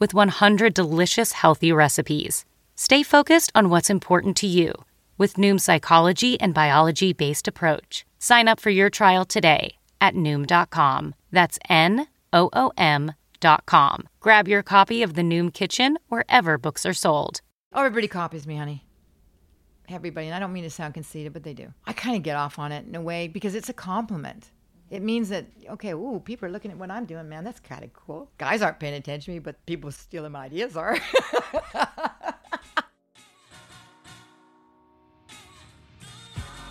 with 100 delicious healthy recipes. Stay focused on what's important to you with Noom's psychology and biology based approach. Sign up for your trial today at Noom.com. That's N O O M.com. Grab your copy of the Noom Kitchen wherever books are sold. Oh, everybody copies me, honey everybody, and I don't mean to sound conceited, but they do. I kind of get off on it in a way because it's a compliment. It means that okay, ooh, people are looking at what I'm doing, man. That's kind of cool. Guys aren't paying attention to me, but people stealing my ideas are.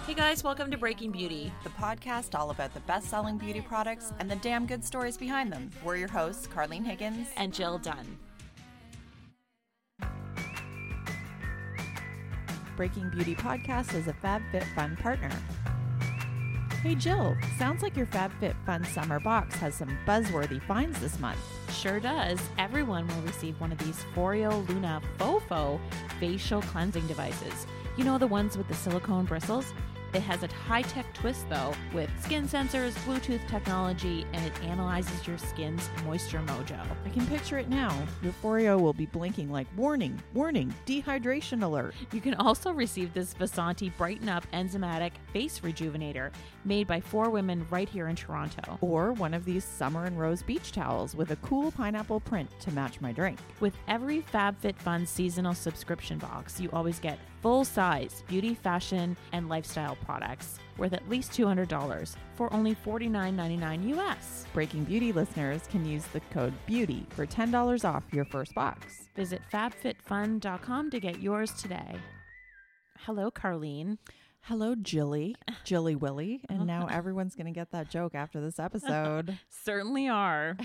Hey guys, welcome to Breaking Beauty, the podcast all about the best selling beauty products and the damn good stories behind them. We're your hosts, Carlene Higgins and Jill Dunn. Breaking Beauty podcast is a FabFitFun partner. Hey Jill, sounds like your FabFitFun summer box has some buzzworthy finds this month. Sure does. Everyone will receive one of these Foreo Luna Fofo facial cleansing devices. You know the ones with the silicone bristles? It has a high tech twist though, with skin sensors, Bluetooth technology, and it analyzes your skin's moisture mojo. I can picture it now. Your Foreo will be blinking like warning, warning, dehydration alert. You can also receive this Vasanti Brighten Up Enzymatic Face Rejuvenator made by four women right here in Toronto. Or one of these Summer and Rose beach towels with a cool pineapple print to match my drink. With every FabFitFun seasonal subscription box, you always get full size beauty, fashion, and lifestyle products worth at least $200 for only $49.99 US. Breaking Beauty listeners can use the code BEAUTY for $10 off your first box. Visit fabfitfun.com to get yours today. Hello, Carlene. Hello, Jilly, Jilly Willy. And now everyone's going to get that joke after this episode. Certainly are.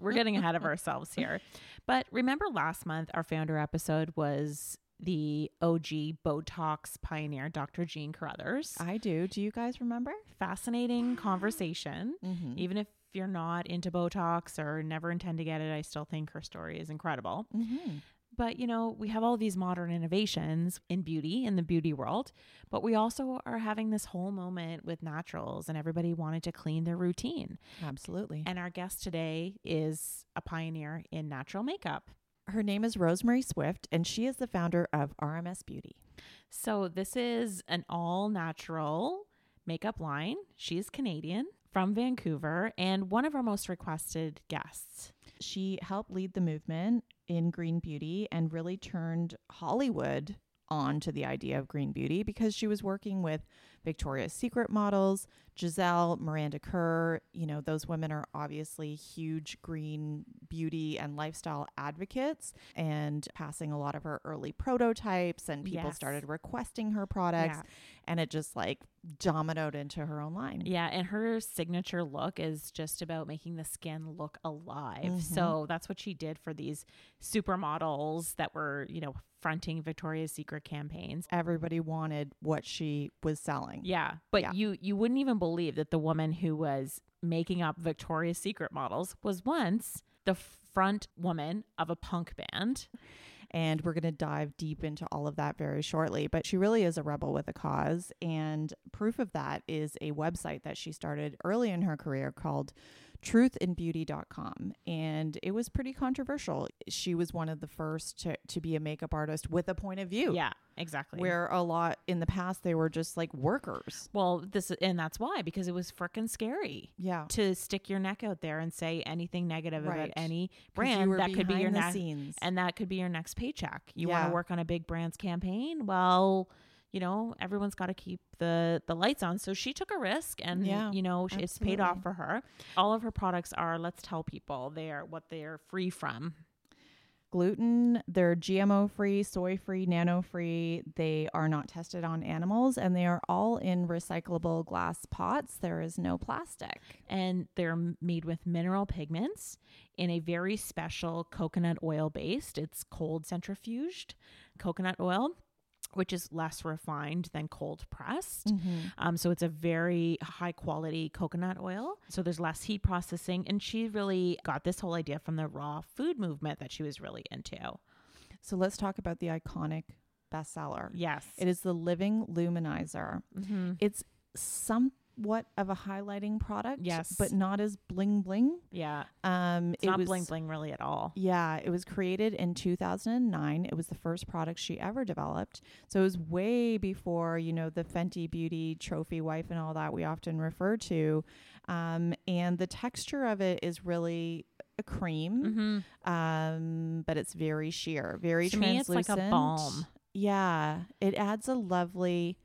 We're getting ahead of ourselves here. But remember last month, our founder episode was the OG Botox pioneer, Dr. Jean Carruthers. I do. Do you guys remember? Fascinating conversation. Mm-hmm. Even if you're not into Botox or never intend to get it, I still think her story is incredible. Mm-hmm. But, you know, we have all these modern innovations in beauty, in the beauty world, but we also are having this whole moment with naturals and everybody wanted to clean their routine. Absolutely. And our guest today is a pioneer in natural makeup. Her name is Rose-Marie Swift, and she is the founder of RMS Beauty. So, this is an all natural makeup line. She's Canadian from Vancouver and one of our most requested guests. She helped lead the movement in green beauty and really turned Hollywood on to the idea of green beauty because she was working with Victoria's Secret models, Gisele, Miranda Kerr, you know, those women are obviously huge green beauty and lifestyle advocates and passing a lot of her early prototypes and people yes. started requesting her products yeah. and it just like dominoed into her own line. Yeah, and her signature look is just about making the skin look alive. Mm-hmm. So that's what she did for these supermodels that were, you know, fronting Victoria's Secret campaigns. Everybody wanted what she was selling. Yeah, but yeah. you you wouldn't even believe that the woman who was making up Victoria's Secret models was once the front woman of a punk band. And we're going to dive deep into all of that very shortly. But she really is a rebel with a cause. And proof of that is a website that she started early in her career called truthinbeauty.com and it was pretty controversial. She was one of the first to, to be a makeup artist with a point of view. Yeah, exactly. Where a lot in the past they were just like workers. well, this and that's why because it was freaking scary. Yeah. To stick your neck out there and say anything negative about Right. any 'Cause you brand that could be your next scenes. and that could be your next paycheck. You want to work on a big brand's campaign? Well, you know, everyone's got to keep the the lights on. So she took a risk and Yeah, you know, it's paid off for her. All of her products are let's tell people they're what they're free from. gluten. They're GMO free, soy free, nano free. They are not tested on animals and they are all in recyclable glass pots. There is no plastic. and they're made with mineral pigments in a very special coconut oil based. It's cold centrifuged coconut oil, which is less refined than cold pressed. Um, so it's a very high quality coconut oil. So there's less heat processing. And she really got this whole idea from the raw food movement that she was really into. So let's talk about the iconic bestseller. Yes. It is the Living Luminizer. Mhm. It's somewhat of a highlighting product, Yes. but not as bling bling. Yeah. Um, It's it not was, bling bling really at all. Yeah, it was created in 2009. It was the first product she ever developed. So it was way before, you know, the Fenty Beauty trophy wife and all that we often refer to. Um, and the texture of it is really a cream, Mm-hmm. um, but it's very sheer, very To me, it's translucent. like a balm. Yeah, it adds a lovely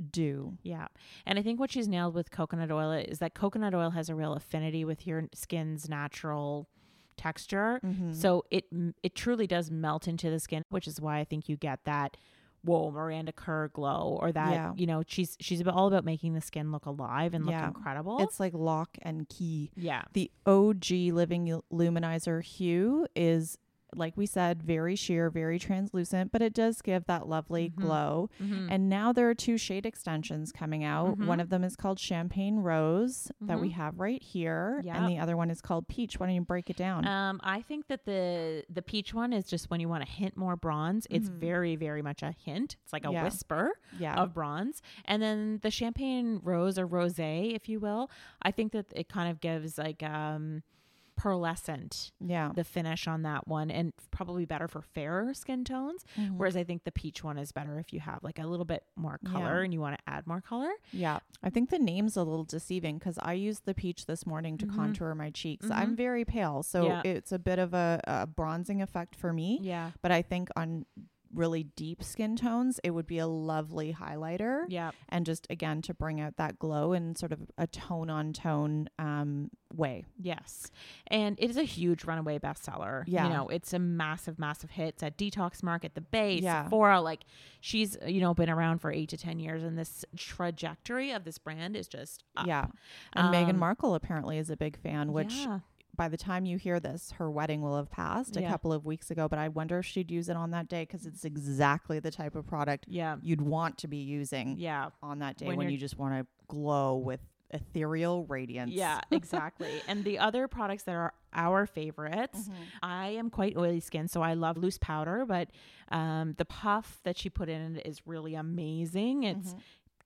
dew. Yeah. And I think what she's nailed with coconut oil is that coconut oil has a real affinity with your skin's natural texture. Mm-hmm. So it it truly does melt into the skin, which is why I think you get that whoa Miranda Kerr glow or that Yeah. you know she's she's about- all about making the skin look alive and look Yeah. incredible. It's like lock and key. yeah. The OG Living Luminizer hue is, like we said, very sheer, very translucent, but it does give that lovely Mm-hmm. glow. And now there are two shade extensions coming out. Mm-hmm. One of them is called Champagne Rose that we have right here, Yep. and the other one is called Peach. Why don't you break it down? Um, I think that the the peach one is just when you want to hint more bronze. It's very very much a hint. It's like a Mm-hmm. Yeah. whisper Yeah. of bronze. And then the champagne rose or rosé, if you will, I think that it kind of gives like um pearlescent yeah. the finish on that one and probably better for fairer skin tones Mm-hmm. whereas i think the peach one is better if you have like a little bit more color Yeah. and you want to add more color Yeah. I think the name's a little deceiving because I used the peach this morning to contour my cheeks. I'm very pale, so Mm-hmm. Yeah. it's a bit of a, a bronzing effect for me. yeah But I think on really deep skin tones, it would be a lovely highlighter. yeah And just again to bring out that glow in sort of a tone on tone um, way. Yes. And it is a huge runaway bestseller. Yeah. You know, it's a massive, massive hit. It's at Detox Market, The Base, Yeah. Sephora. Like, she's, you know, been around for eight to 10 years, and this trajectory of this brand is just up. Yeah. And Meghan Um, Markle apparently is a big fan, which Yeah. By the time you hear this, her wedding will have passed a couple of weeks ago. But I wonder if she'd use it on that day because it's exactly the type of product Yeah. you'd want to be using Yeah. on that day When when, you just want to glow with ethereal radiance. Yeah, exactly. and the other products that are our favorites, Mm-hmm. I am quite oily skin, so I love loose powder, but um, the puff that she put in it is really amazing. It's Mm-hmm.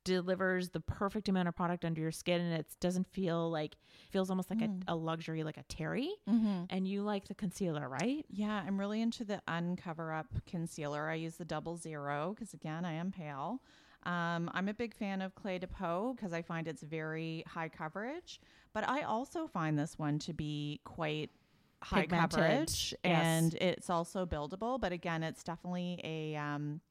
Delivers the perfect amount of product under your skin and it doesn't feel like feels almost like Mm. a, a luxury like a terry Mm-hmm. and you like the concealer right Yeah, I'm really into the uncover up concealer. I use the double zero because again, I am pale. Um, I'm a big fan of Clé de Peau because I find it's very high coverage, but I also find this one to be quite high Pigmented, coverage yes. and it's also buildable. But again, it's definitely a um,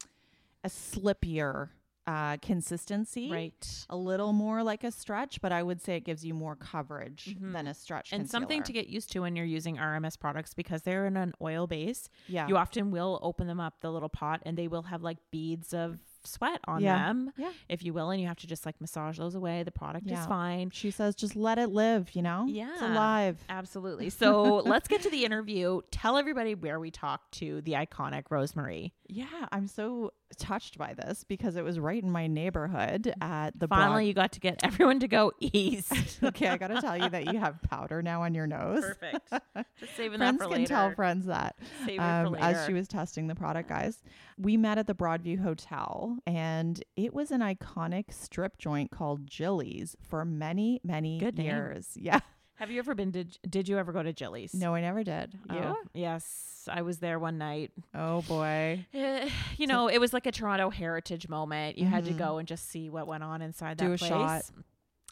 a slippier uh, consistency, right A little more like a stretch, but I would say it gives you more coverage than a stretch. and something to get used to when you're using RMS products because they're in an oil base. Yeah. You often will open them up, the little pot, and they will have like beads of sweat on Yeah. them, Yeah. if you will, and you have to just like massage those away. The product Yeah. is fine. She says, just let it live, you know? Yeah. It's alive. Absolutely. So let's get to the interview. Tell everybody where we talked to the iconic Rose-Marie. Yeah, I'm so touched by this because it was right in my neighborhood at the Finally, you got to get everyone to go east. Okay, I got to tell you that you have powder now on your nose. Perfect. Just saving Friends that for can later. tell friends that Save it for um, as she was testing the product, guys. We met at the Broadview Hotel, and it was an iconic strip joint called Jilly's for many, many Good name. years. Yeah. Have you ever been? Did Did you ever go to Jilly's? No, I never did. You? Oh, yes, I was there one night. Oh boy. Eh, you know, it was like a Toronto heritage moment. You had to go and just see what went on inside that Mm-hmm. Do a place. shot.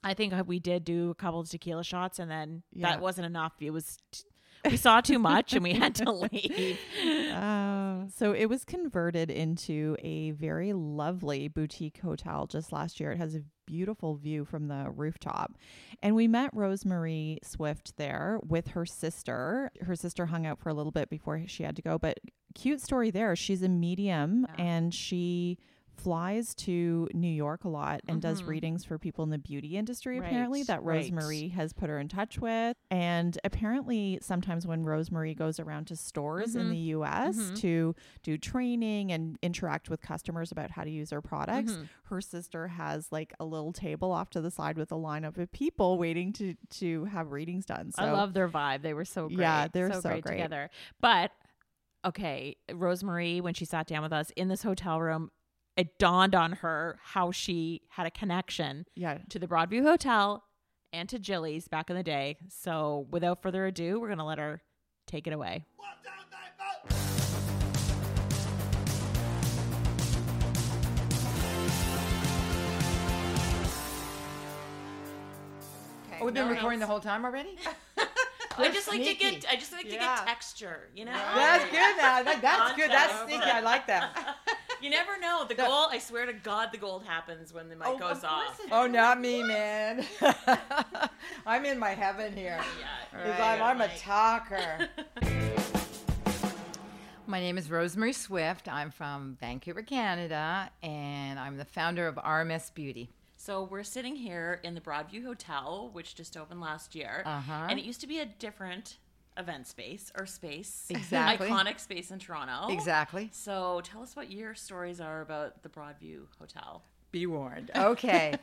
I think uh, we did do a couple of tequila shots, and then Yeah. that wasn't enough. It was t- we saw too much, and we had to leave. Uh, so it was converted into a very lovely boutique hotel just last year. It has a beautiful view from the rooftop. And we met Rose-Marie Swift there with her sister. Her sister hung out for a little bit before she had to go, but cute story there. She's a medium and she flies to New York a lot and does mm-hmm. readings for people in the beauty industry apparently Right, that right. Rose-Marie has put her in touch with. And apparently, sometimes when Rose-Marie goes around to stores in mm-hmm. the US mm-hmm. to do training and interact with customers about how to use her products, her sister has like a little table off to the side with a lineup of people waiting to to have readings done. So I love their vibe. They were so great. Yeah, they're so, so great, great. together. But okay, Rose-Marie, when she sat down with us in this hotel room, it dawned on her how she had a connection yeah. to the Broadview Hotel and to Jilly's back in the day. So without further ado, we're gonna let her take it away. Oh, we've been recording the whole time already? I just like to get I just like to Yeah. get texture, you know? That's good. Now. That- That's good. That's sneaky. I like that. You never know. The gold I swear to God the gold happens when the mic goes off. Oh, not me, man. I'm in my heaven here. Yeah. 'Cause I'm, I'm a talker. My name is Rose-Marie Swift. I'm from Vancouver, Canada, and I'm the founder of RMS Beauty. So we're sitting here in the Broadview Hotel, which just opened last year. Uh-huh. And it used to be a different event space or space. Exactly. Iconic space in Toronto. Exactly. So tell us what your stories are about the Broadview Hotel. Be warned. Okay.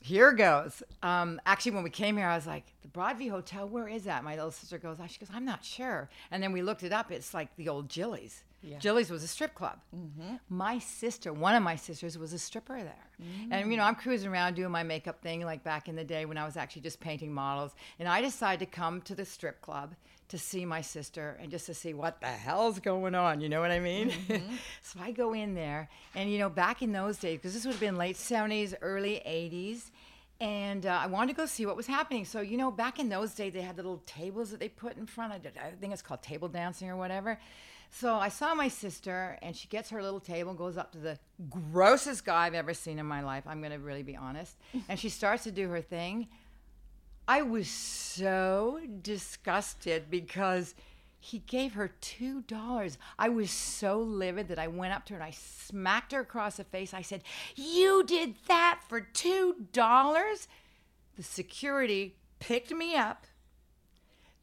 Here goes. Um, actually, when we came here, I was like, the Broadview Hotel, where is that? My little sister goes, she goes, I'm not sure. And then we looked it up. It's like the old Jilly's. Jilly's was a strip club. Mm-hmm. My sister, one of my sisters, was a stripper there. Mm. And, you know, I'm cruising around doing my makeup thing like back in the day when I was actually just painting models. And I decided to come to the strip club to see my sister and just to see what the hell's going on. You know what I mean? Mm-hmm. so I go in there, and, you know, back in those days, because this would have been late 70s, early 80s, and uh, I wanted to go see what was happening. So, you know, back in those days, they had the little tables that they put in front. I, did, I think it's called table dancing or whatever. So I saw my sister, and she gets her little table and goes up to the grossest guy I've ever seen in my life. I'm going to really be honest. And she starts to do her thing. I was so disgusted because he gave her two dollars. I was so livid that I went up to her and I smacked her across the face. I said, You did that for two dollars? The security picked me up.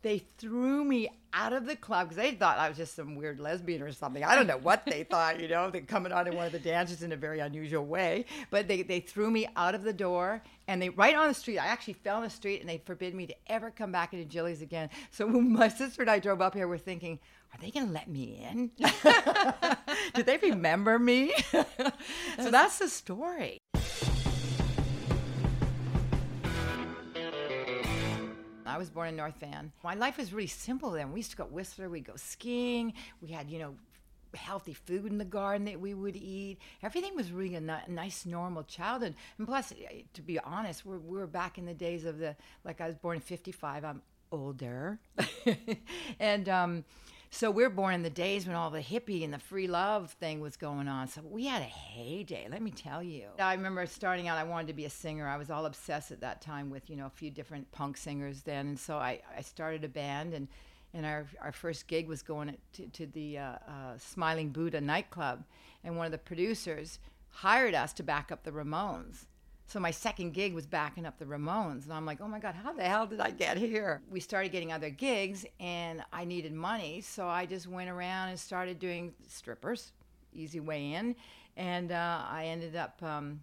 They threw me out of the club because they thought I was just some weird lesbian or something. I don't know what they thought, you know, they're coming on in one of the dances in a very unusual way. But they, they threw me out of the door and they right on the street. I actually fell in the street and they forbid me to ever come back into Jilly's again. So when my sister and I drove up here, we're thinking, are they going to let me in? Did they remember me? so that's the story. I was born in North Van. My life was really simple then. We used to go Whistler, we'd go skiing. We had, you know, healthy food in the garden that we would eat. Everything was really a ni- nice, normal childhood. And plus, eh, to be honest, we're, we were back in the days of the, like I was born in 55, I'm older. and, um, so we're born in the days when all the hippie and the free love thing was going on. So we had a heyday, let me tell you. I remember starting out, I wanted to be a singer. I was all obsessed at that time with, you know, a few different punk singers then. And so I, I started a band and and our, our first gig was going to, to the uh, uh, Smiling Buddha nightclub. And one of the producers hired us to back up the Ramones. So my second gig was backing up the Ramones, and I'm like, oh my God, how the hell did I get here? We started getting other gigs, and I needed money, so I just went around and started doing strippers, easy way in, and uh, I ended up. Um,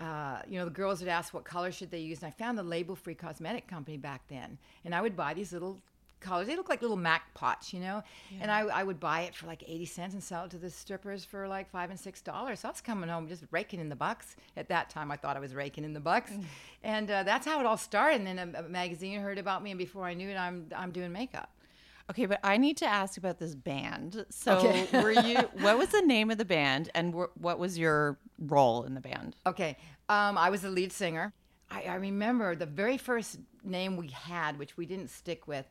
uh, you know, the girls would ask what color should they use, and I found a label-free cosmetic company back then, and I would buy these little colors. They look like little Mac pots, you know. And I, I would buy it for like eighty cents and sell it to the strippers for like five and six dollars. So I was coming home just raking in the bucks. At that time, I thought I was raking in the bucks, and uh, that's how it all started. And then a, a magazine heard about me, and before I knew it, I'm I'm doing makeup. Okay, but I need to ask about this band. So, Okay. were you? What was the name of the band, and wh- what was your role in the band? Okay. Um, I was the lead singer. I, I remember the very first name we had, which we didn't stick with.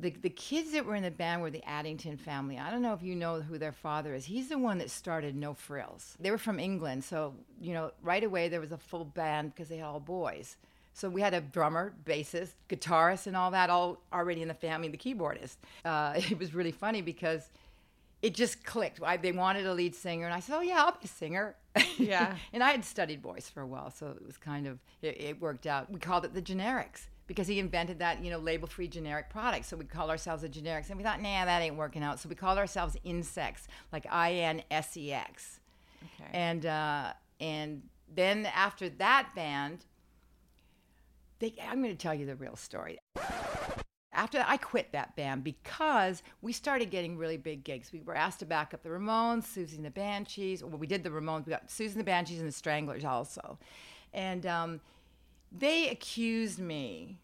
The, the kids that were in the band were the Addington family. I don't know if you know who their father is. He's the one that started No Frills. They were from England, so you know right away there was a full band because they had all boys. So we had a drummer, bassist, guitarist, and all that all already in the family. The keyboardist. Uh, it was really funny because it just clicked. I, they wanted a lead singer, and I said, "Oh yeah, I'll be a singer." Yeah. and I had studied voice for a while, so it was kind of it, it worked out. We called it the generics because he invented that you know label-free generic product. So we called ourselves the generics, and we thought, "Nah, that ain't working out." So we called ourselves Insects, like I N S E X. Okay. And uh, and then after that band, they, I'm going to tell you the real story. After that, I quit that band because we started getting really big gigs. We were asked to back up the Ramones, Siouxsie and the Banshees. Well, we did the Ramones. We got Siouxsie and the Banshees and the Stranglers also. And um, they accused me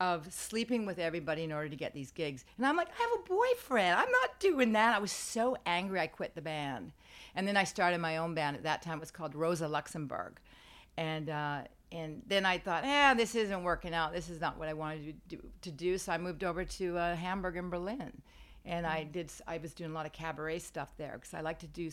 of sleeping with everybody in order to get these gigs. And I'm like, I have a boyfriend. I'm not doing that. I was so angry I quit the band. And then I started my own band. At that time it was called Rosa Luxemburg. And uh, and then I thought, eh, this isn't working out. This is not what I wanted to do. To do. So I moved over to uh, Hamburg and Berlin, and I did. I was doing a lot of cabaret stuff there because I like to do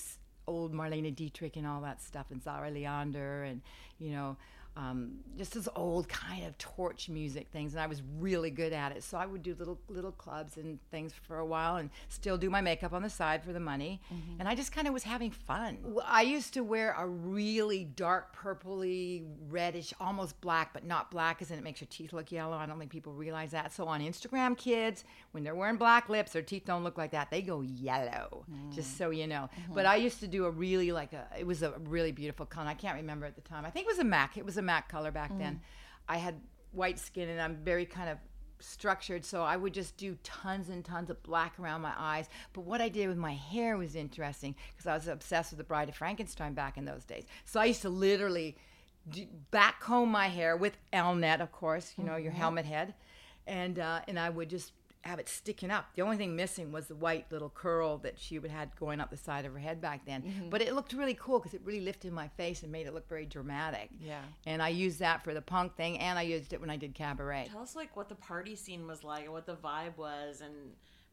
old Marlene Dietrich and all that stuff, and Zara Leander, and you know, um, just those old kind of torch music things. And I was really good at it. So I would do little little clubs and things for a while, and still do my makeup on the side for the money. Mm-hmm. And I just kind of was having fun. I used to wear a really dark purpley, reddish, almost black, but not black, as in it makes your teeth look yellow. I don't think people realize that. So on Instagram, kids, when they're wearing black lips, their teeth don't look like that. They go yellow, just mm. so you know. Mm-hmm. But I used to do a really like a. It was a really beautiful color. I can't remember at the time. I think it was a MAC. It was a MAC color back then. I had white skin, and I'm very kind of structured so i would just do tons and tons of black around my eyes. But what i did with my hair was interesting because i was obsessed with the bride of frankenstein back in those days. So i used to literally back comb my hair with Elnett of course you know your helmet head. And uh, and i would just have it sticking up. The only thing missing was the white little curl that she would had going up the side of her head back then. Mm-hmm. But it looked really cool because it really lifted my face and made it look very dramatic. Yeah. and i used that for the punk thing and i used it when i did cabaret. Tell us like what the party scene was like and what the vibe was and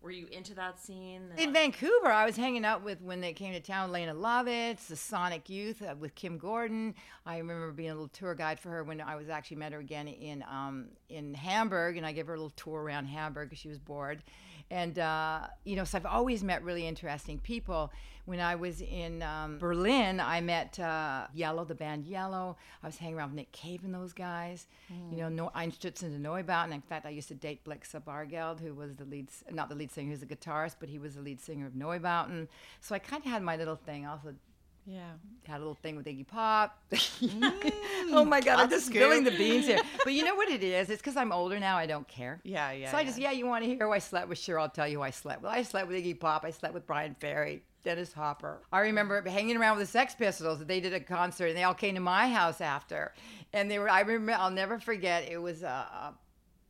were you into that scene? In Vancouver, I was hanging out with when they came to town, Lene Lovich, the Sonic Youth uh, with Kim Gordon. I remember being a little tour guide for her when I was actually met her again in um, in Hamburg, and I gave her a little tour around Hamburg because she was bored. And uh, you know, so I've always met really interesting people. When I was in um, Berlin, I met uh, Yello, the band Yello. I was hanging around with Nick Cave and those guys. You know, no, Einstürzende Neubauten. In fact, I used to date Blixa Bargeld, who was the lead, not the lead singer, he was a guitarist, but he was the lead singer of Neubauten. So I kind of had my little thing. Also Yeah. had a little thing with Iggy Pop. oh my God, I'm just spilling the beans here. But you know what it is? It's because I'm older now. I don't care. Yeah, yeah, So I just, yeah, you want to hear who I slept with? Sure, I'll tell you who I slept with. I slept with Iggy Pop. I slept with Bryan Ferry. Dennis Hopper. I remember hanging around with the Sex Pistols. They did a concert, and they all came to my house after. And they were, I remember, I'll never forget. It was uh, uh,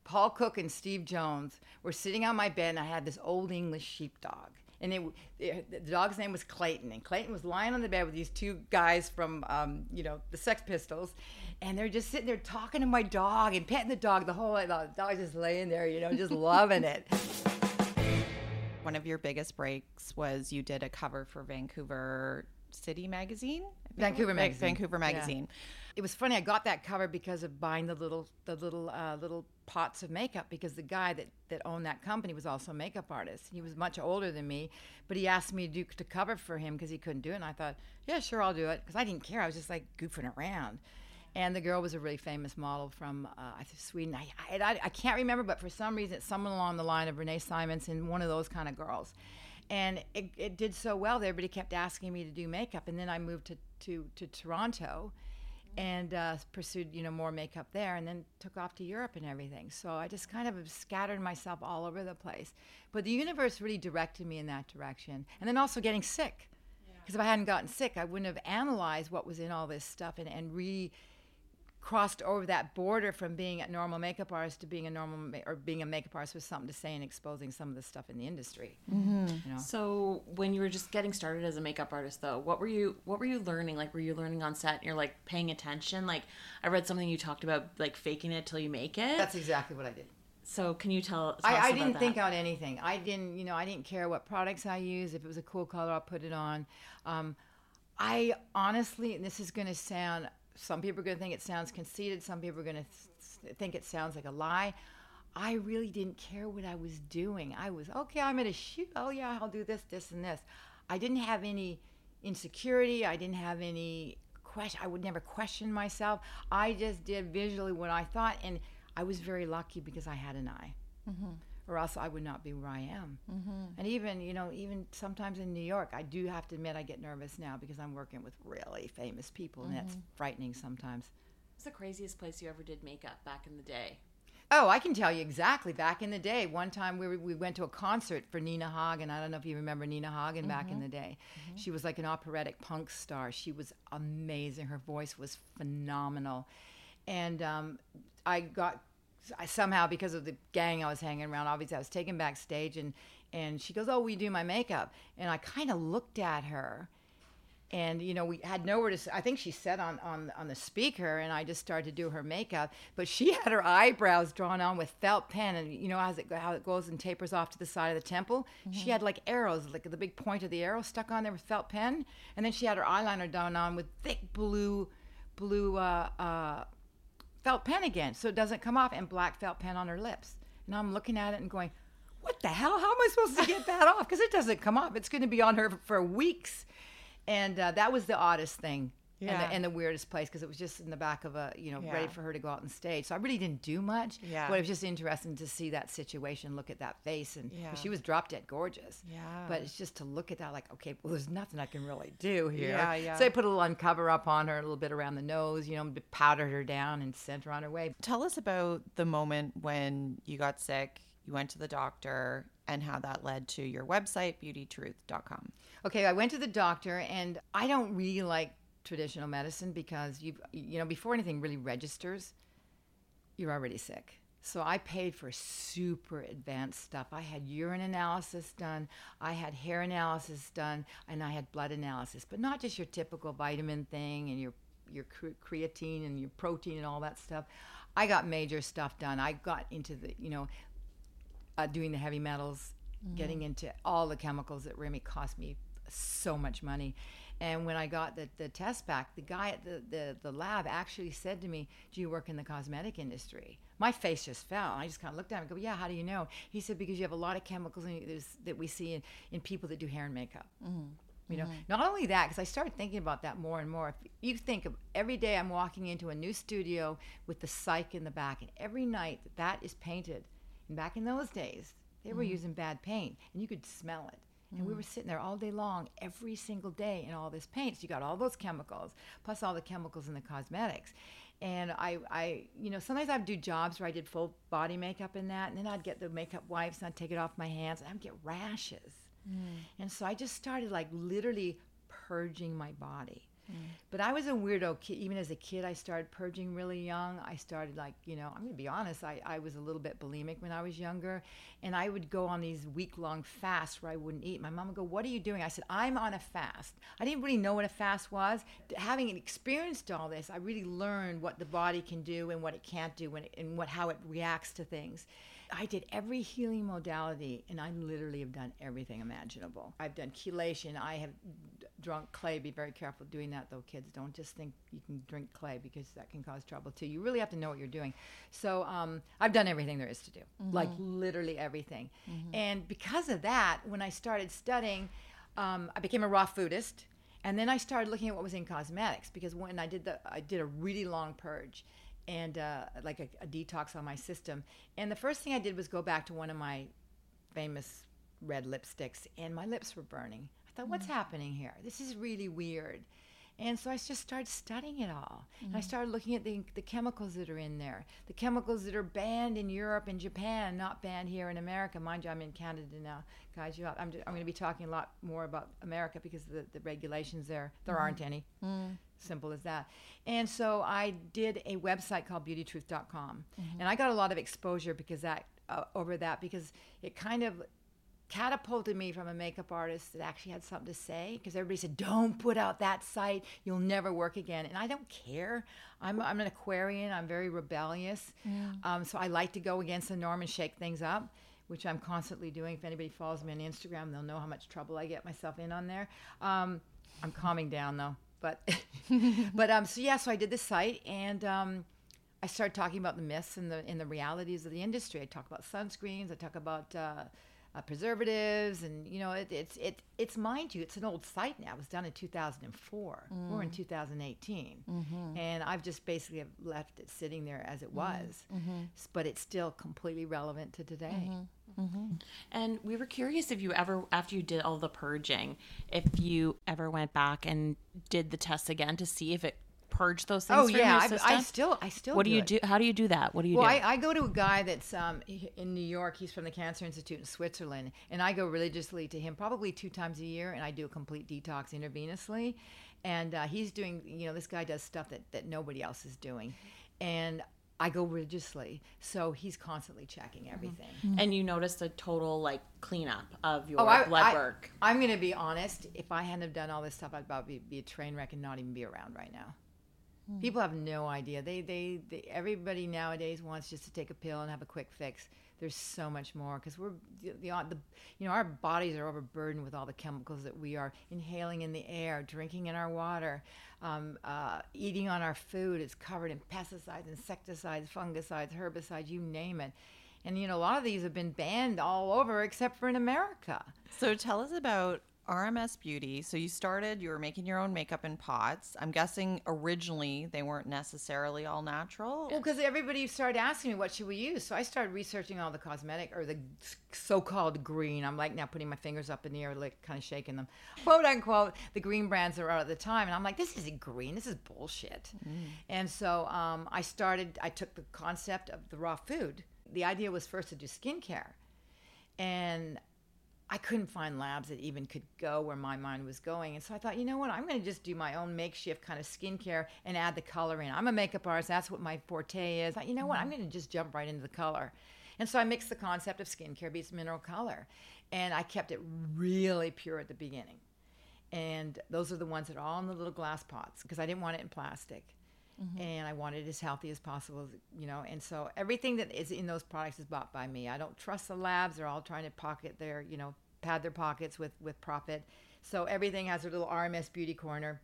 Paul Cook and Steve Jones were sitting on my bed, and I had this old English sheepdog. And it, it, the dog's name was Clayton, and Clayton was lying on the bed with these two guys from, um, you know, the Sex Pistols, and they're just sitting there talking to my dog and petting the dog the whole. The dog's just laying there, you know, just loving it. One of your biggest breaks was you did a cover for Vancouver City Magazine. I think it Vancouver? Magazine. Vancouver Yeah. It was funny. I got that cover because of buying the little the little uh, little pots of makeup because the guy that, that owned that company was also a makeup artist. He was much older than me, but he asked me to do to cover for him because he couldn't do it. And I thought, yeah, sure, I'll do it because I didn't care. I was just like goofing around. And the girl was a really famous model from uh, Sweden. I, I, I can't remember, but for some reason, it's someone along the line of Renee Simonsen, one of those kind of girls. And it, it did so well that everybody kept asking me to do makeup. And then I moved to, to, to Toronto and uh, pursued you know more makeup there and then took off to europe and everything. So i just kind of scattered myself all over the place. But the universe really directed me in that direction. And then also getting sick. Because if i hadn't gotten sick i wouldn't have analyzed what was in all this stuff and, and re crossed over that border from being a normal makeup artist to being a normal ma- or being a makeup artist with something to say and exposing some of the stuff in the industry Mm-hmm. you know So when you were just getting started as a makeup artist though, what were you what were you learning? Like were you learning on set and you're like paying attention? Like I read something you talked about like faking it till you make it. that's exactly what i did so can you tell, tell I, us I about didn't that? think on anything. I didn't, you know, I didn't care what products I used. If it was a cool color, I'll put it on. Um, I honestly, and this is going to sound, some people are going to think it sounds conceited. Some people are going to th- think it sounds like a lie. I really didn't care what I was doing. I was, okay, I'm going to shoot. Oh, yeah, I'll do this, this, and this. I didn't have any insecurity. I didn't have any question. I would never question myself. I just did visually what I thought. And I was very lucky because I had an eye mm-hmm. Or else I would not be where I am. Mm-hmm. And even, you know, even sometimes in New York, I do have to admit I get nervous now because I'm working with really famous people, and that's frightening sometimes. What's the craziest place you ever did makeup back in the day? Oh, I can tell you exactly. Back in the day, one time we, were, we went to a concert for Nina Hagen. I don't know if you remember Nina Hagen back in the day. She was like an operatic punk star. She was amazing. Her voice was phenomenal. And um, I got I somehow because of the gang I was hanging around, obviously I was taken backstage and and she goes, "Oh, we do my makeup." And I kind of looked at her and you know we had nowhere to I think she said on, on on the speaker and i just started to do her makeup but she had her eyebrows drawn on with felt pen and you know as it, how it goes and tapers off to the side of the temple she had like arrows like the big point of the arrow stuck on there with felt pen and then she had her eyeliner done on with thick blue blue uh, uh, felt pen again so it doesn't come off and black felt pen on her lips. And i'm looking at it and going what the hell? How am i supposed to get that off? Because it doesn't come off. It's going to be on her for weeks. And uh, that was the oddest thing and, the, and the weirdest place because it was just in the back of a you know ready for her to go out on stage so i really didn't do much Yeah. but it was just interesting to see that situation look at that face and Yeah. she was drop dead gorgeous Yeah. but it's just to look at that like okay well there's nothing i can really do here Yeah, yeah. so i put a little uncover up on her a little bit around the nose you know powdered her down and sent her on her way Tell us about the moment when you got sick, you went to the doctor, and how that led to your website, beautytruth.com. Okay, I went to the doctor, and I don't really like traditional medicine because you you know before anything really registers, you're already sick. So I paid for super advanced stuff. I had urine analysis done, I had hair analysis done, and I had blood analysis, but not just your typical vitamin thing and your your creatine and your protein and all that stuff. I got major stuff done. I got into the you know uh, doing the heavy metals, getting into all the chemicals that really cost me so much money. And when I got the, the test back, the guy at the, the, the lab actually said to me, Do you work in the cosmetic industry? My face just fell. I just kind of looked at him and go, Yeah, how do you know? He said, Because you have a lot of chemicals in, that we see in, in people that do hair and makeup. Mm-hmm. You know, mm-hmm. not only that, because I started thinking about that more and more. If you think of every day I'm walking into a new studio with the cyc in the back, and every night that that is painted, and back in those days, they were mm-hmm. using bad paint, and you could smell it. And we mm. were sitting there all day long, every single day, in all this paint. So you got all those chemicals, plus all the chemicals in the cosmetics. And I, I, you know, sometimes I'd do jobs where I did full body makeup in that, and then I'd get the makeup wipes and I'd take it off my hands, and I'd get rashes. Mm. And so I just started like literally purging my body. Mm. But I was a weirdo kid. Even as a kid, I started purging really young. I started like, you know, I'm going to be honest, I, I was a little bit bulimic when I was younger. And I would go on these week long fasts where I wouldn't eat. My mom would go, What are you doing? I said, I'm on a fast. I didn't really know what a fast was. Having experienced all this, I really learned what the body can do and what it can't do and, and what, how it reacts to things. I did every healing modality, and I literally have done everything imaginable. I've done chelation. I have drunk clay. Be very careful doing that, though, kids. Don't just think you can drink clay because that can cause trouble too. You really have to know what you're doing. So um, I've done everything there is to do, like literally everything. And because of that, when I started studying, um, I became a raw foodist. And then I started looking at what was in cosmetics because when I did the, I did a really long purge and uh, like a, a detox on my system. And the first thing I did was go back to one of my famous red lipsticks, and my lips were burning. I thought, what's mm. happening here? This is really weird. And so I just started studying it all. And I mm. started looking at the, the chemicals that are in there, the chemicals that are banned in Europe and Japan, not banned here in America. Mind you, I'm in Canada now, guys. You, I'm, I'm going to be talking a lot more about America because of the, the regulations there. There mm. aren't any. Simple as that. And so I did a website called beautytruth.com. Mm-hmm. And I got a lot of exposure because that uh, over that because it kind of catapulted me from a makeup artist that actually had something to say because everybody said don't put out that site. You'll never work again. And i don't care. I'm, I'm an aquarian. I'm very rebellious. Um, so i like to go against the norm and shake things up which i'm constantly doing. If anybody follows me on instagram they'll know how much trouble i get myself in on there. Um, i'm calming down though. But but um so yeah so i did this site and um I started talking about the myths and the and the realities of the industry. I talk about sunscreens. I talk about uh, uh, preservatives, and you know, it, it's it it's mind you, it's an old site now. It was done in 2004. We're in mm. 2018, mm-hmm. and I've just basically left it sitting there as it mm-hmm. was, mm-hmm. S- but it's still completely relevant to today. And we were curious if you ever, after you did all the purging, if you ever went back and did the tests again to see if it purged those things. Oh from yeah, your I, I still I still. What do you it. do? How do you do that? What do you Well, do? I, I go to a guy that's um, in New York. He's from the Cancer Institute in Switzerland, and I go religiously to him probably two times a year, and I do a complete detox intravenously. And uh, he's doing, you know, this guy does stuff that, that nobody else is doing, and I go religiously, so he's constantly checking everything. and you noticed a total like cleanup of your Oh, I, blood I, work. I'm going to be honest. If I hadn't have done all this stuff, I'd probably be a train wreck and not even be around right now. People have no idea. They, they, they, everybody nowadays wants just to take a pill and have a quick fix. There's so much more because we're the, the, the, you know, our bodies are overburdened with all the chemicals that we are inhaling in the air, drinking in our water, um, uh, eating on our food. It's covered in pesticides, insecticides, fungicides, herbicides, you name it. And you know, a lot of these have been banned all over except for in America. So tell us about RMS Beauty. So you started, you were making your own makeup in pots. I'm guessing originally they weren't necessarily all natural. Well, because everybody started asking me what should we use, so I started researching all the cosmetic or the so-called green. I'm like now putting my fingers up in the air, like kind of shaking them, quote unquote, the green brands that were out at the time, and I'm like, this isn't green, this is bullshit. And so um, I started. I took the concept of the raw food. The idea was first to do skincare, and I couldn't find labs that even could go where my mind was going. And so I thought, you know what? I'm going to just do my own makeshift kind of skincare and add the color in. I'm a makeup artist. That's what my forte is. I thought, you know what? I'm mm-hmm. going to just jump right into the color. And so I mixed the concept of skincare beats mineral color. And I kept it really pure at the beginning. And those are the ones that are all in the little glass pots because I didn't want it in plastic. Mm-hmm. And I wanted it as healthy as possible, you know. And so everything that is in those products is bought by me. I don't trust the labs; they're all trying to pocket their, you know, pad their pockets with with profit. So everything has a little RMS beauty corner.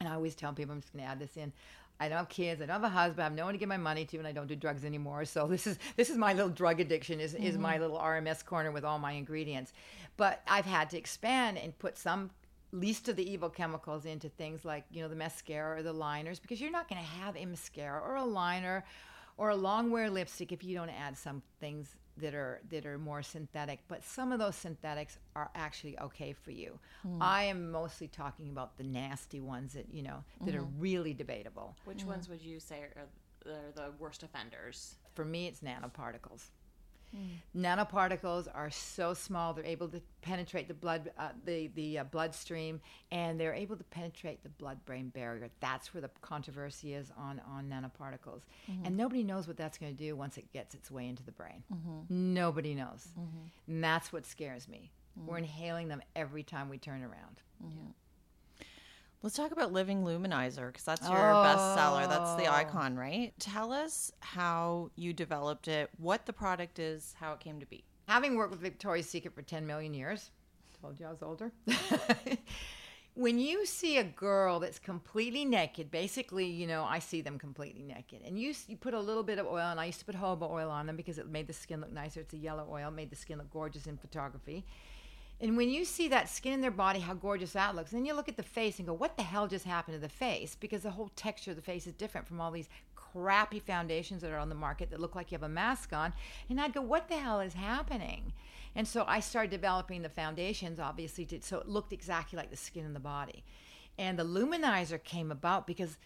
And I always tell people, I'm just going to add this in. I don't have kids. I don't have a husband. I have no one to give my money to, and I don't do drugs anymore. So this is this is my little drug addiction. Is is my mm-hmm. little RMS corner with all my ingredients. But I've had to expand and put some least of the evil chemicals into things like you know the mascara or the liners because you're not going to have a mascara or a liner or a long wear lipstick if you don't add some things that are that are more synthetic but some of those synthetics are actually okay for you. Hmm. I am mostly talking about the nasty ones that you know that are mm-hmm. really debatable. Which mm-hmm. ones would you say are, are the worst offenders? for me it's nanoparticles Mm. nanoparticles are so small they're able to penetrate the blood uh, the the uh, bloodstream and they're able to penetrate the blood brain barrier. That's where the controversy is on on nanoparticles. Mm-hmm. And nobody knows what that's going to do once it gets its way into the brain. Mm-hmm. Nobody knows. Mm-hmm. And that's what scares me. We're mm. inhaling them every time we turn around Let's talk about Living Luminizer because that's your bestseller. That's the oh. icon, right? Tell us how you developed it, what the product is, how it came to be. having worked with Victoria's Secret for 10 million years, told you I was older. when you see a girl that's completely naked, basically, you know, I see them completely naked, and you, you put a little bit of oil, and I used to put jojoba oil on them because it made the skin look nicer. It's a yellow oil, made the skin look gorgeous in photography. And when you see that skin in their body, how gorgeous that looks, then you look at the face and go, what the hell just happened to the face? Because the whole texture of the face is different from all these crappy foundations that are on the market that look like you have a mask on. And I'd go, what the hell is happening? And so I started developing the foundations, obviously, to, so it looked exactly like the skin in the body. And the luminizer came about because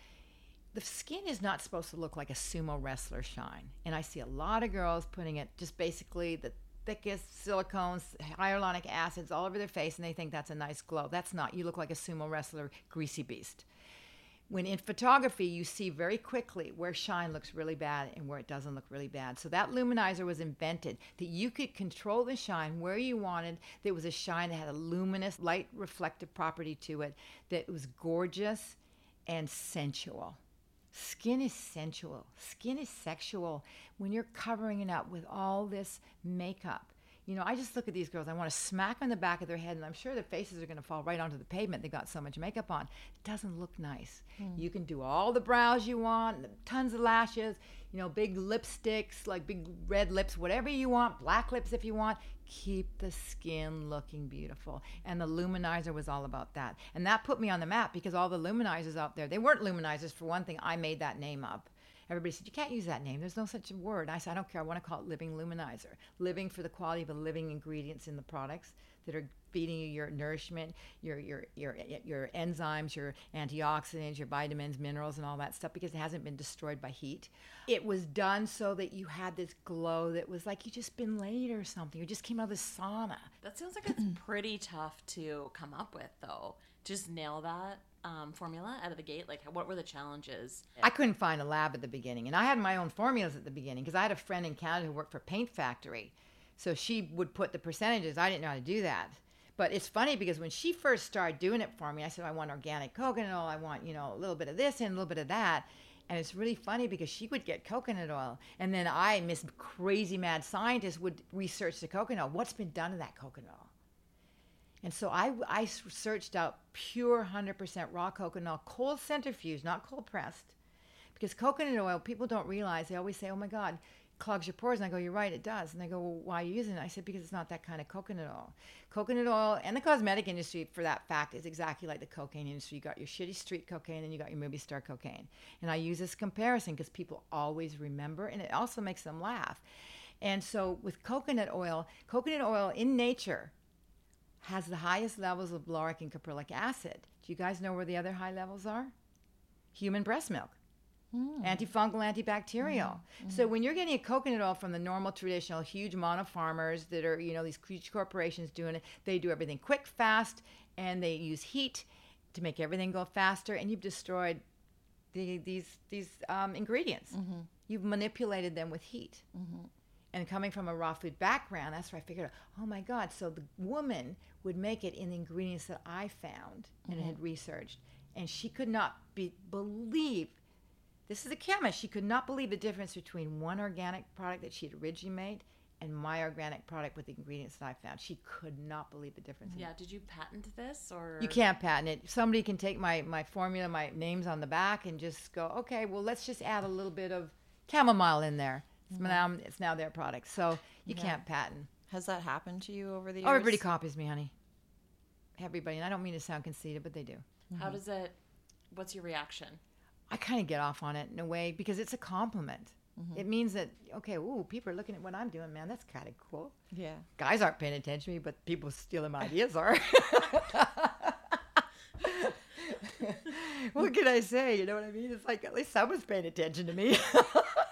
the skin is not supposed to look like a sumo wrestler shine. And I see a lot of girls putting it just basically the thickest silicones, hyaluronic acids all over their face, and they think that's a nice glow. That's not. You look like a sumo wrestler, greasy beast. When in photography, you see very quickly where shine looks really bad and where it doesn't look really bad. So that luminizer was invented that you could control the shine where you wanted. That was a shine that had a luminous, light reflective property to it, that was gorgeous and sensual. Skin is sensual. Skin is sexual when you're covering it up with all this makeup. You know, I just look at these girls. I want to smack on the back of their head, and I'm sure their faces are going to fall right onto the pavement. They've got so much makeup on. It doesn't look nice. Hmm. You can do all the brows you want, tons of lashes, you know, big lipsticks, like big red lips, whatever you want, black lips if you want. Keep the skin looking beautiful. And the luminizer was all about that. And that put me on the map because all the luminizers out there, they weren't luminizers for one thing. I made that name up. Everybody said, You can't use that name. There's no such word. I said, I don't care. I want to call it living luminizer. Living for the quality of the living ingredients in the products that are feeding you your nourishment, your your your your enzymes, your antioxidants, your vitamins, minerals, and all that stuff because it hasn't been destroyed by heat. It was done so that you had this glow that was like you just been laid or something. You just came out of the sauna. That sounds like it's pretty tough to come up with, though. Just nail that um, formula out of the gate. Like, what were the challenges? I couldn't find a lab at the beginning, and I had my own formulas at the beginning because I had a friend in Canada who worked for Paint Factory, so she would put the percentages. I didn't know how to do that. But it's funny because when she first started doing it for me, I said, I want organic coconut oil. I want, you know, a little bit of this and a little bit of that. And it's really funny because she would get coconut oil. And then I, Miss Crazy Mad Scientist, would research the coconut oil. What's been done to that coconut oil? And so I, I searched out pure 100% raw coconut oil, cold centrifuge, not cold pressed. Because coconut oil, people don't realize, they always say, oh my God, clogs your pores. And I go, you're right, it does. And they go, well, why are you using it? I said, because it's not that kind of coconut oil. Coconut oil and the cosmetic industry, for that fact, is exactly like the cocaine industry. You got your shitty street cocaine and you got your movie star cocaine. And I use this comparison because people always remember and it also makes them laugh. And so with coconut oil, coconut oil in nature has the highest levels of lauric and caprylic acid. Do you guys know where the other high levels are? Human breast milk. Mm. Antifungal, antibacterial. Mm. Mm. So when you're getting a coconut oil from the normal, traditional, huge mono farmers that are, you know, these huge corporations doing it, they do everything quick, fast, and they use heat to make everything go faster, and you've destroyed the, these these um, ingredients. Mm-hmm. You've manipulated them with heat. Mm-hmm. And coming from a raw food background, that's where I figured, oh my God, so the woman would make it in the ingredients that I found and mm-hmm. had researched. And she could not be, believe, this is a chemist, she could not believe the difference between one organic product that she had originally made and my organic product with the ingredients that I found. She could not believe the difference. Yeah, did you patent this or You can't patent it. Somebody can take my, my formula, my names on the back, and just go, okay, well, let's just add a little bit of chamomile in there. It's, mm-hmm. now, it's now their product. So you can't patent. Has that happened to you over the years? Oh, everybody copies me, honey. Everybody. And I don't mean to sound conceited, but they do. How mm-hmm. does it? What's your reaction? I kind of get off on it in a way because it's a compliment. Mm-hmm. It means that, okay, ooh, people are looking at what I'm doing, man. That's kind of cool. Yeah. Guys aren't paying attention to me, but people stealing my ideas are. what can I say? You know what I mean? It's like at least someone's paying attention to me.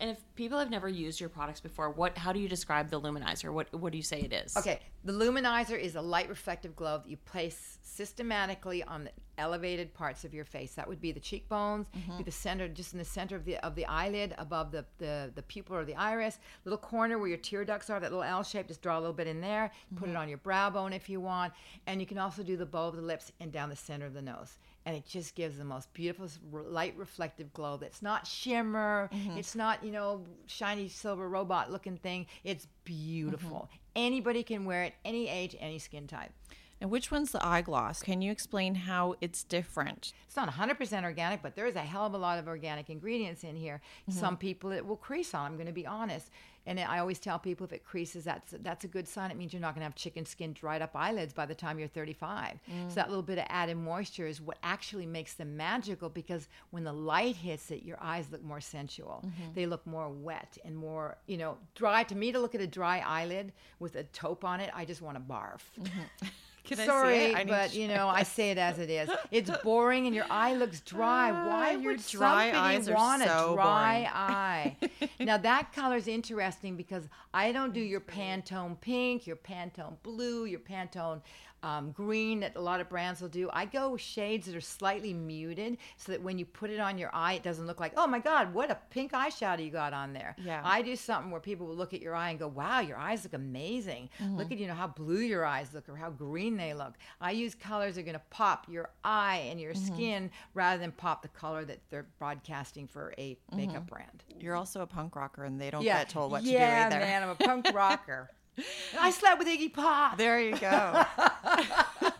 And if people have never used your products before, what? How do you describe the luminizer? What What do you say it is? Okay, the luminizer is a light reflective glove that you place systematically on the elevated parts of your face. That would be the cheekbones, mm-hmm. be the center, just in the center of the of the eyelid, above the, the the pupil or the iris, little corner where your tear ducts are, that little L shape. Just draw a little bit in there. Put mm-hmm. it on your brow bone if you want, and you can also do the bow of the lips and down the center of the nose. And it just gives the most beautiful light reflective glow. That's not shimmer. Mm-hmm. It's not you know shiny silver robot looking thing. It's beautiful. Mm-hmm. Anybody can wear it, any age, any skin type. And which one's the eye gloss? Can you explain how it's different? It's not 100% organic, but there's a hell of a lot of organic ingredients in here. Mm-hmm. Some people it will crease on. I'm going to be honest. And I always tell people if it creases, that's that's a good sign. It means you're not going to have chicken skin, dried up eyelids by the time you're 35. So that little bit of added moisture is what actually makes them magical because when the light hits it, your eyes look more sensual. Mm-hmm. They look more wet and more, you know, dry. To me, to look at a dry eyelid with a taupe on it, I just want to barf. Mm-hmm. Can I Sorry, it? I but you know, I say it as it is. It's boring, and your eye looks dry. Ah, Why your would dry eyes are want so a dry boring. eye? now that color is interesting because I don't do your Pantone pink, your Pantone blue, your Pantone um, green that a lot of brands will do. I go shades that are slightly muted so that when you put it on your eye, it doesn't look like, oh my God, what a pink eyeshadow you got on there. Yeah. I do something where people will look at your eye and go, wow, your eyes look amazing. Mm-hmm. Look at, you know, how blue your eyes look or how green they look. I use colors that are going to pop your eye and your mm-hmm. skin rather than pop the color that they're broadcasting for a makeup mm-hmm. brand. You're also a punk rocker, and they don't get told what yeah, to do either. Yeah, man, I'm a punk rocker. I slept with Iggy Pop. There you go.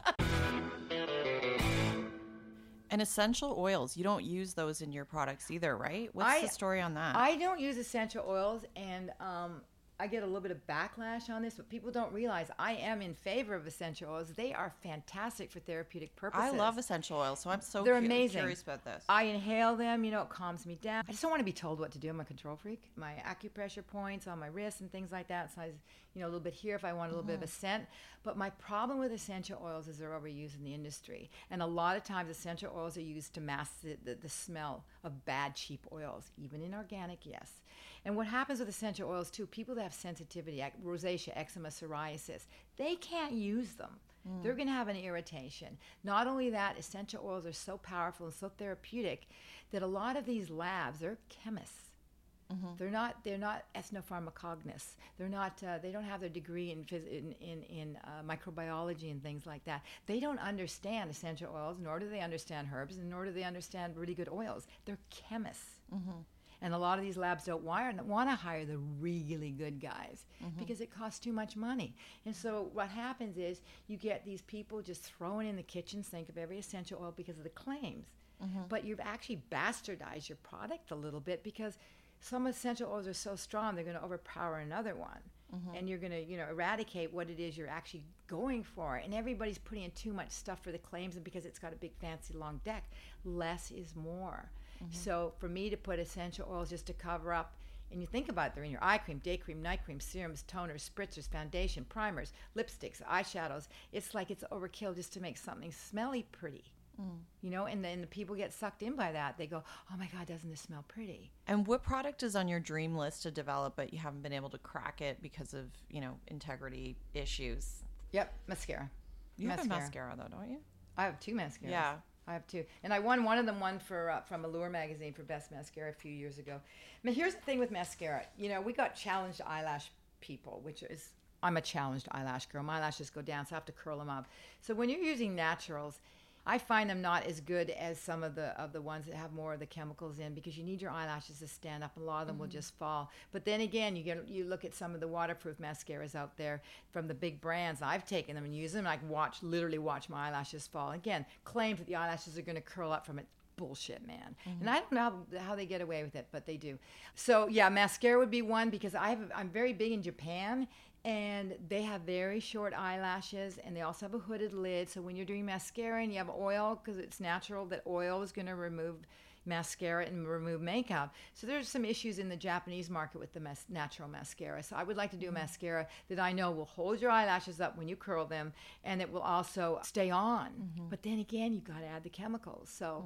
and essential oils, you don't use those in your products either, right? What's I- the story on that? I don't use essential oils, and um, I get a little bit of backlash on this, but people don't realize I am in favor of essential oils. They are fantastic for therapeutic purposes. I love essential oils, so I'm so They're cu- amazing. curious about this. I inhale them, you know, it calms me down. I just don't want to be told what to do. I'm a control freak. My acupressure points on my wrists and things like that. So I, you know, a little bit here if I want a little bit of a mm-hmm. scent. But my problem with essential oils is they're overused in the industry. And a lot of times essential oils are used to mask the, the, the smell of bad, cheap oils, even in organic, yes. And what happens with essential oils too, people that have sensitivity, ec- rosacea, eczema, psoriasis, they can't use them. They're going to have an irritation. Not only that, essential oils are so powerful and so therapeutic that a lot of these labs, they're chemists. They're not. They're not ethnopharmacognists. They're not. Uh, they don't have their degree in phys- in in, in uh, microbiology and things like that. They don't understand essential oils, nor do they understand herbs, and nor do they understand really good oils. They're chemists. And a lot of these labs don't want to hire the really good guys mm-hmm. because it costs too much money. And so what happens is you get these people just throwing in the kitchen sink of every essential oil because of the claims. Mm-hmm. But you've actually bastardized your product a little bit because some essential oils are so strong they're going to overpower another one. Mm-hmm. And you're going to, you know, eradicate what it is you're actually going for. And everybody's putting in too much stuff for the claims, and because it's got a big, fancy, long deck, less is more. Mm-hmm. So for me to put essential oils just to cover up, and you think about it, they're in your eye cream, day cream, night cream, serums, toners, spritzers, foundation, primers, lipsticks, eyeshadows. It's like it's overkill just to make something smelly pretty. Mm. You know, and then the people get sucked in by that. They go, "Oh my God, doesn't this smell pretty?" and what product is on your dream list to develop, but you haven't been able to crack it because of you know integrity issues? Yep, mascara. You have a mascara though, don't you? I have two mascaras. Yeah. I have two, and I won one of them one for uh, from Allure magazine for best mascara a few years ago. But here's the thing with mascara. You know, we got challenged eyelash people, which is I'm a challenged eyelash girl. My lashes go down, so I have to curl them up. So when you're using naturals, I find them not as good as some of the of the ones that have more of the chemicals in because you need your eyelashes to stand up. A lot of them will mm-hmm. just fall. But then again, you get you look at some of the waterproof mascaras out there from the big brands. I've taken them and used them. And I can watch literally watch my eyelashes fall. Again, claims that the eyelashes are going to curl up from it. Bullshit, man. And mm-hmm. I don't know how, how they get away with it, but they do. So yeah, mascara would be one because I have I'm very big in Japan and they have very short eyelashes and they also have a hooded lid. So when you're doing mascara and you have oil because it's natural that oil is going to remove mascara and remove makeup. So there's some issues in the japanese market with the mas- natural mascara. So i would like to do a mm-hmm. mascara that i know will hold your eyelashes up when you curl them and it will also stay on. Mm-hmm. But then again you got to add the chemicals. So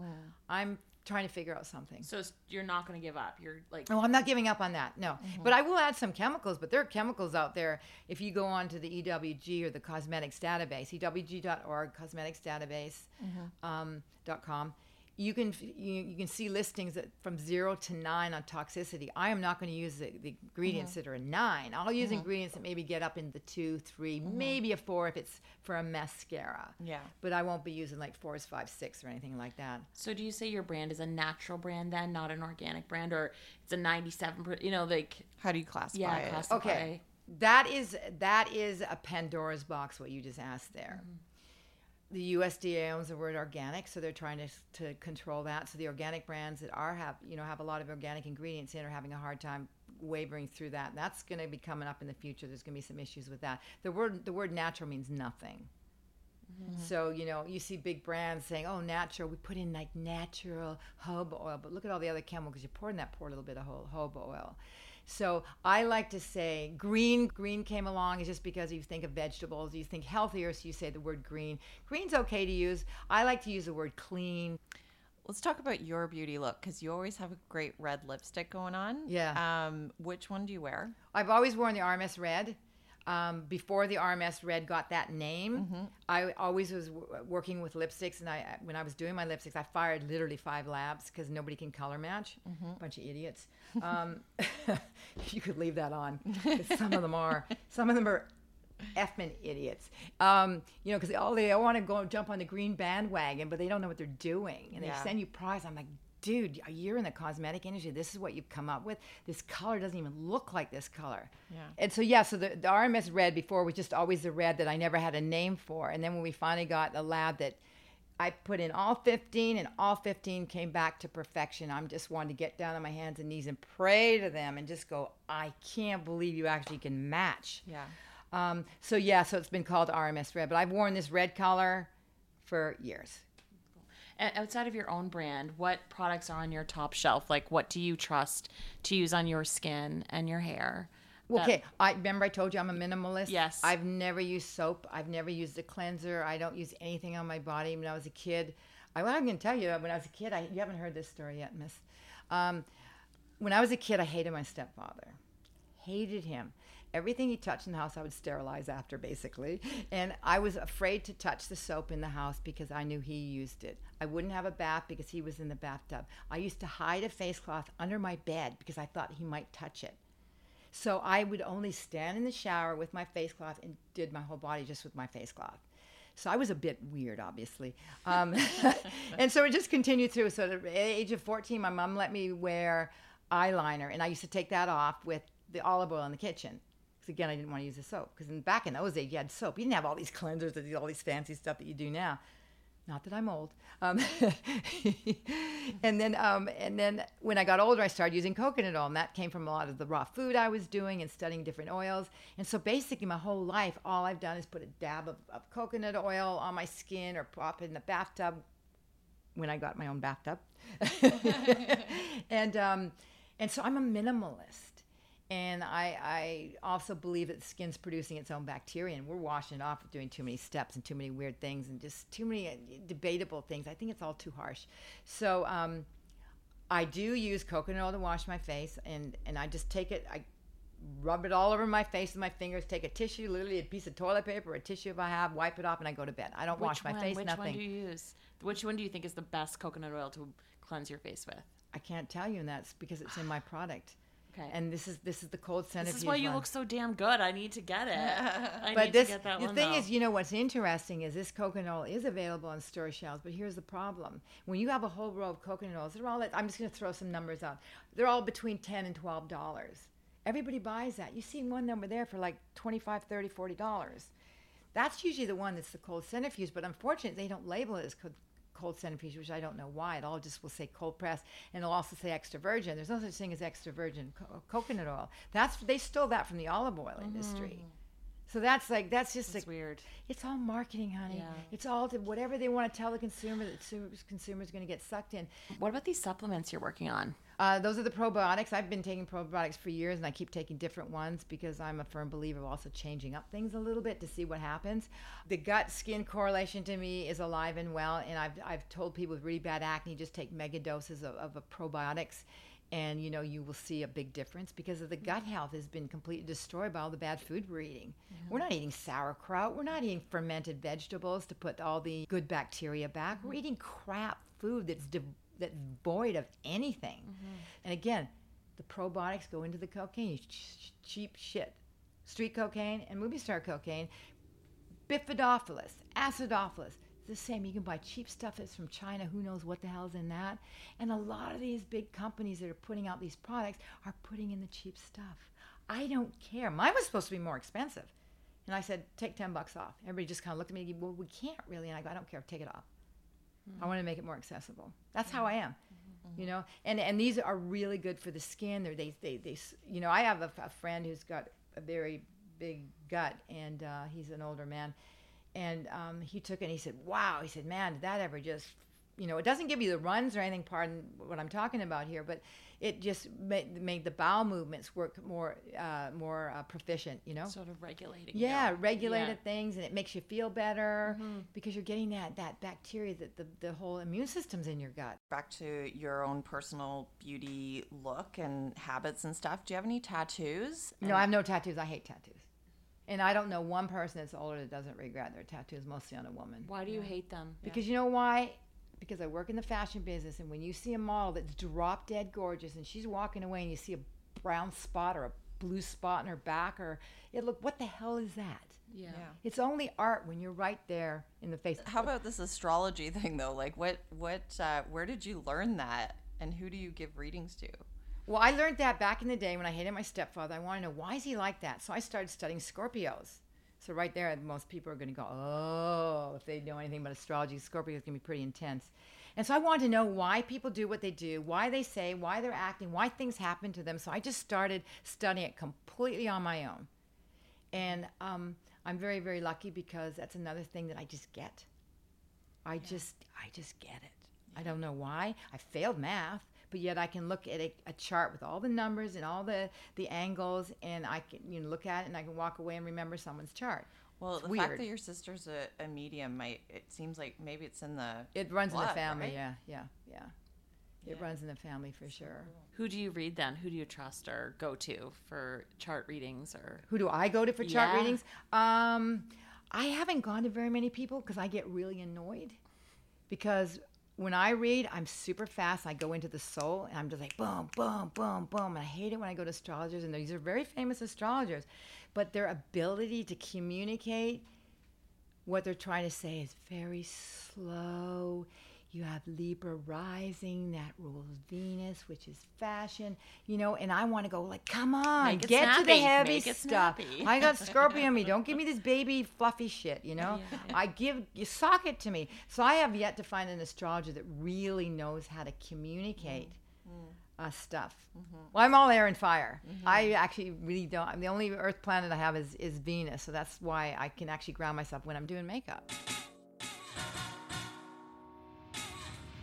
i'm trying to figure out something So you're not going to give up. You're like, Oh, I'm not giving up on that. No, but I will add some chemicals. But there are chemicals out there. If you go on to the EWG or the cosmetics database, EWG.org, cosmetics database, um, com, you can you, you can see listings that from zero to nine on toxicity. I am not going to use the, the ingredients mm-hmm. that are nine. I'll use mm-hmm. ingredients that maybe get up in the two, 3 mm-hmm. maybe a four if it's for a mascara. Yeah. But I won't be using like fours, five, six, or anything like that. so do you say your brand is a natural brand then, not an organic brand, or it's a 97? per- You know, like How do you classify yeah, it? classify. Okay. That is that is a Pandora's box. What you just asked there. The USDA owns the word organic, so they're trying to, to control that. So the organic brands that are have you know have a lot of organic ingredients in are having a hard time wavering through that. That's going to be coming up in the future. There's going to be some issues with that. The word the word natural means nothing. Mm-hmm. So you know you see big brands saying, "Oh, natural." We put in like natural jojoba oil, but look at all the other chemicals you pour in that poor little bit of whole jojoba oil. So I like to say green. Green came along is just because you think of vegetables, you think healthier, so you say the word green. Green's okay to use. I like to use the word clean. Let's talk about your beauty look because you always have a great red lipstick going on. Yeah. Um, which one do you wear? I've always worn the RMS red. Um, before the RMS red got that name, I always was w- working with lipsticks, and I when I was doing my lipsticks, I fired literally five labs because nobody can color match. Bunch of idiots. Um, you could leave that on. Some of them are. Some of them are effing idiots. Um, you know, because all they I want to go jump on the green bandwagon, but they don't know what they're doing, and Yeah. they send you prize. I'm like, dude, you're in the cosmetic industry. This is what you've come up with. This color doesn't even look like this color. Yeah. And so yeah, so the, the RMS red before was just always the red that I never had a name for, and then when we finally got the lab that. I put in all 15 and all 15 came back to perfection. I'm just wanting to get down on my hands and knees and pray to them and just go, I can't believe you actually can match. Yeah. Um, so yeah, so it's been called RMS Red, but I've worn this red color for years. Outside of your own brand, what products are on your top shelf? Like, what do you trust to use on your skin and your hair? that- Okay, I remember I told you I'm a minimalist. Yes. I've never used soap. I've never used a cleanser. I don't use anything on my body. When I was a kid, I, well, I'm going to tell you, when I was a kid, I, you haven't heard this story yet, Miss. Um, when I was a kid, I hated my stepfather. Hated him. Everything he touched in the house, I would sterilize after, basically. And I was afraid to touch the soap in the house because I knew he used it. I wouldn't have a bath because he was in the bathtub. I used to hide a face cloth under my bed because I thought he might touch it. So I would only stand in the shower with my face cloth and did my whole body just with my face cloth. So I was a bit weird, obviously. Um, and so it just continued through. So at the age of 14, my mom let me wear eyeliner, and I used to take that off with the olive oil in the kitchen. Because again, I didn't want to use the soap. Because in back in those days, you had soap. You didn't have all these cleansers and all these fancy stuff that you do now. Not that I'm old. Um, and then, um, and then when I got older, I started using coconut oil, and that came from a lot of the raw food I was doing and studying different oils. And so, basically, my whole life, all I've done is put a dab of, of coconut oil on my skin or pop it in the bathtub when I got my own bathtub. and um, and so I'm a minimalist. And I, I also believe that the skin's producing its own bacteria, and we're washing it off with doing too many steps and too many weird things and just too many uh, debatable things. I think it's all too harsh. So um, I do use coconut oil to wash my face, and, and I just take it, I rub it all over my face with my fingers, take a tissue, literally a piece of toilet paper, a tissue if I have, wipe it off, and I go to bed. I don't wash my one, face, Which nothing. one do you use? Which one do you think is the best coconut oil to cleanse your face with? I can't tell you, and that's because it's in my product. Okay. And this is this is the cold centrifuge. this is why you one. look so damn good. I need to get it. I But need this, to get that one. the thing though. is, you know what's interesting is this coconut oil is available on store shelves. But here's the problem: when you have a whole row of coconut oils, they're all. At, I'm just going to throw some numbers out. They're all between ten and twelve dollars. Everybody buys that. You see one number there for like 25 30 40 dollars. That's usually the one that's the cold centrifuge. But unfortunately, they don't label it as cold centrifuge, which I don't know why. It all just will say cold press, and it'll also say extra virgin. There's no such thing as extra virgin co- coconut oil. That's they stole that from the olive oil mm-hmm. industry. So that's like that's just That's a, weird. it's all marketing, honey. Yeah. It's all to whatever they want to tell the consumer. The consumers consumers going to get sucked in. What about these supplements you're working on? Uh, those are the probiotics. I've been taking probiotics for years, and I keep taking different ones because I'm a firm believer of also changing up things a little bit to see what happens. The gut skin correlation to me is alive and well, and I've, I've told people with really bad acne just take mega doses of, of probiotics. And you know you will see a big difference because of the mm-hmm. gut health has been completely destroyed by all the bad food we're eating. We're not eating sauerkraut. We're not eating fermented vegetables to put all the good bacteria back. We're mm-hmm. eating crap food that's de- that's void of anything. Mm-hmm. And again, the probiotics go into the cocaine, ch- cheap shit. Street cocaine and movie star cocaine, bifidophilus, acidophilus. The same. You can buy cheap stuff that's from China. Who knows what the hell's in that? And a lot of these big companies that are putting out these products are putting in the cheap stuff. I don't care. Mine was supposed to be more expensive. And I said, take 10 bucks off. Everybody just kind of looked at me well, we can't really. And I go, I don't care. Take it off. I want to make it more accessible. That's how I am, you know. And and these are really good for the skin. They're, they they they you know. I have a friend who's got a very big gut, and uh, he's an older man, and um, he took it and he said, "Wow," he said, "Man, did that ever just you know, it doesn't give you the runs or anything. Pardon what I'm talking about here, but it just made, made the bowel movements work more uh, more uh, proficient. You know, Sort of regulating. yeah, you. regulated Yeah. things, and it makes you feel better Mm-hmm. because you're getting that that bacteria that the the whole immune system's in your gut. Back to your own personal beauty look and habits and stuff. Do you have any tattoos? No, I have no tattoos. I hate tattoos. And I don't know one person that's older that doesn't regret their tattoos, mostly on a woman. Why do you hate them? Because you know why? Because I work in the fashion business, and when you see a model that's drop dead gorgeous, and she's walking away, and you see a brown spot or a blue spot in her back, or it look, what the hell is that? Yeah. It's only art when you're right there in the face. How about this astrology thing though? Like, what, what, uh, where did you learn that, and who do you give readings to? Well, I learned that back in the day when I hated my stepfather. I want to know why is he like that. So I started studying Scorpios. So right there, most people are going to go, oh, if they know anything about astrology, Scorpio is going to be pretty intense. And so I wanted to know why people do what they do, why they say, why they're acting, why things happen to them. So I just started studying it completely on my own. And um, I'm very, very lucky because that's another thing that I just get. I just, I just get it. I don't know why. I failed math, but yet I can look at a, a chart with all the numbers and all the the angles, and I can you know, look at it and I can walk away and remember someone's chart. Well, It's the fact that your sister's a, a medium might it seems like maybe it's in the It runs in the family. right? Yeah, yeah, yeah. It runs in the family for sure. Who do you read then? Who do you trust or go to for chart readings or? Who do I go to for chart Yeah. readings? Um, I haven't gone to very many people because I get really annoyed. Because when I read, I'm super fast. I go into the soul and I'm just like boom, boom, boom, boom. And I hate it when I go to astrologers, and these are very famous astrologers, but their ability to communicate what they're trying to say is very slow. You have Libra rising, that rules Venus, which is fashion, you know, and I want to go like, come on, get to the heavy stuff. I got Scorpio in me. Don't give me this baby fluffy shit, you know? I give you sock it to me. So I have yet to find an astrologer that really knows how to communicate uh, stuff. Well, I'm all air and fire. I actually really don't. I'm the only Earth planet I have is, is Venus, so that's why I can actually ground myself when I'm doing makeup.